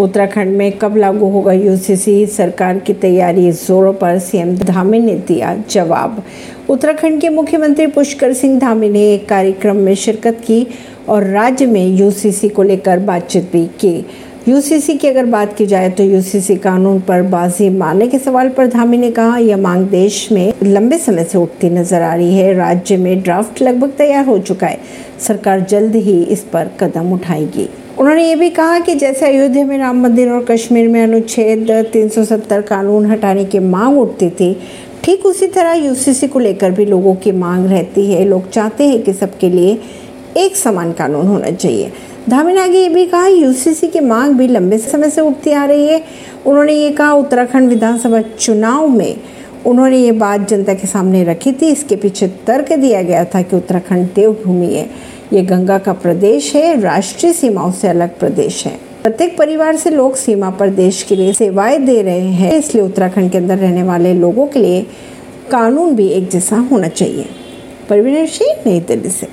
उत्तराखंड में कब लागू होगा यूसीसी सरकार की तैयारी जोरों पर, सीएम धामी ने दिया जवाब। उत्तराखंड के मुख्यमंत्री पुष्कर सिंह धामी ने एक कार्यक्रम में शिरकत की और राज्य में यूसीसी को लेकर बातचीत भी की। यूसीसी की अगर बात की जाए तो यूसीसी कानून पर बाजी मारने के सवाल पर धामी ने कहा, यह मांग देश में लंबे समय से उठती नज़र आ रही है। राज्य में ड्राफ्ट लगभग तैयार हो चुका है। सरकार जल्द ही इस पर कदम उठाएगी। उन्होंने ये भी कहा कि जैसे अयोध्या में राम मंदिर और कश्मीर में अनुच्छेद 370 कानून हटाने की मांग उठती थी, ठीक उसी तरह यूसीसी को लेकर भी लोगों की मांग रहती है। लोग चाहते हैं कि सबके लिए एक समान कानून होना चाहिए। धामी आगे ये भी कहा यूसीसी की मांग भी लंबे समय से उठती आ रही है। उन्होंने ये कहा, उत्तराखंड विधानसभा चुनाव में उन्होंने ये बात जनता के सामने रखी थी। इसके पीछे तर्क दिया गया था कि उत्तराखंड देवभूमि है। ये गंगा का प्रदेश है, राष्ट्रीय सीमाओं से अलग प्रदेश है। प्रत्येक परिवार से लोग सीमा पर देश के लिए सेवाएँ दे रहे हैं, इसलिए उत्तराखंड के अंदर रहने वाले लोगों के लिए कानून भी एक जैसा होना चाहिए। परवीन सिंह, नई दिल्ली से।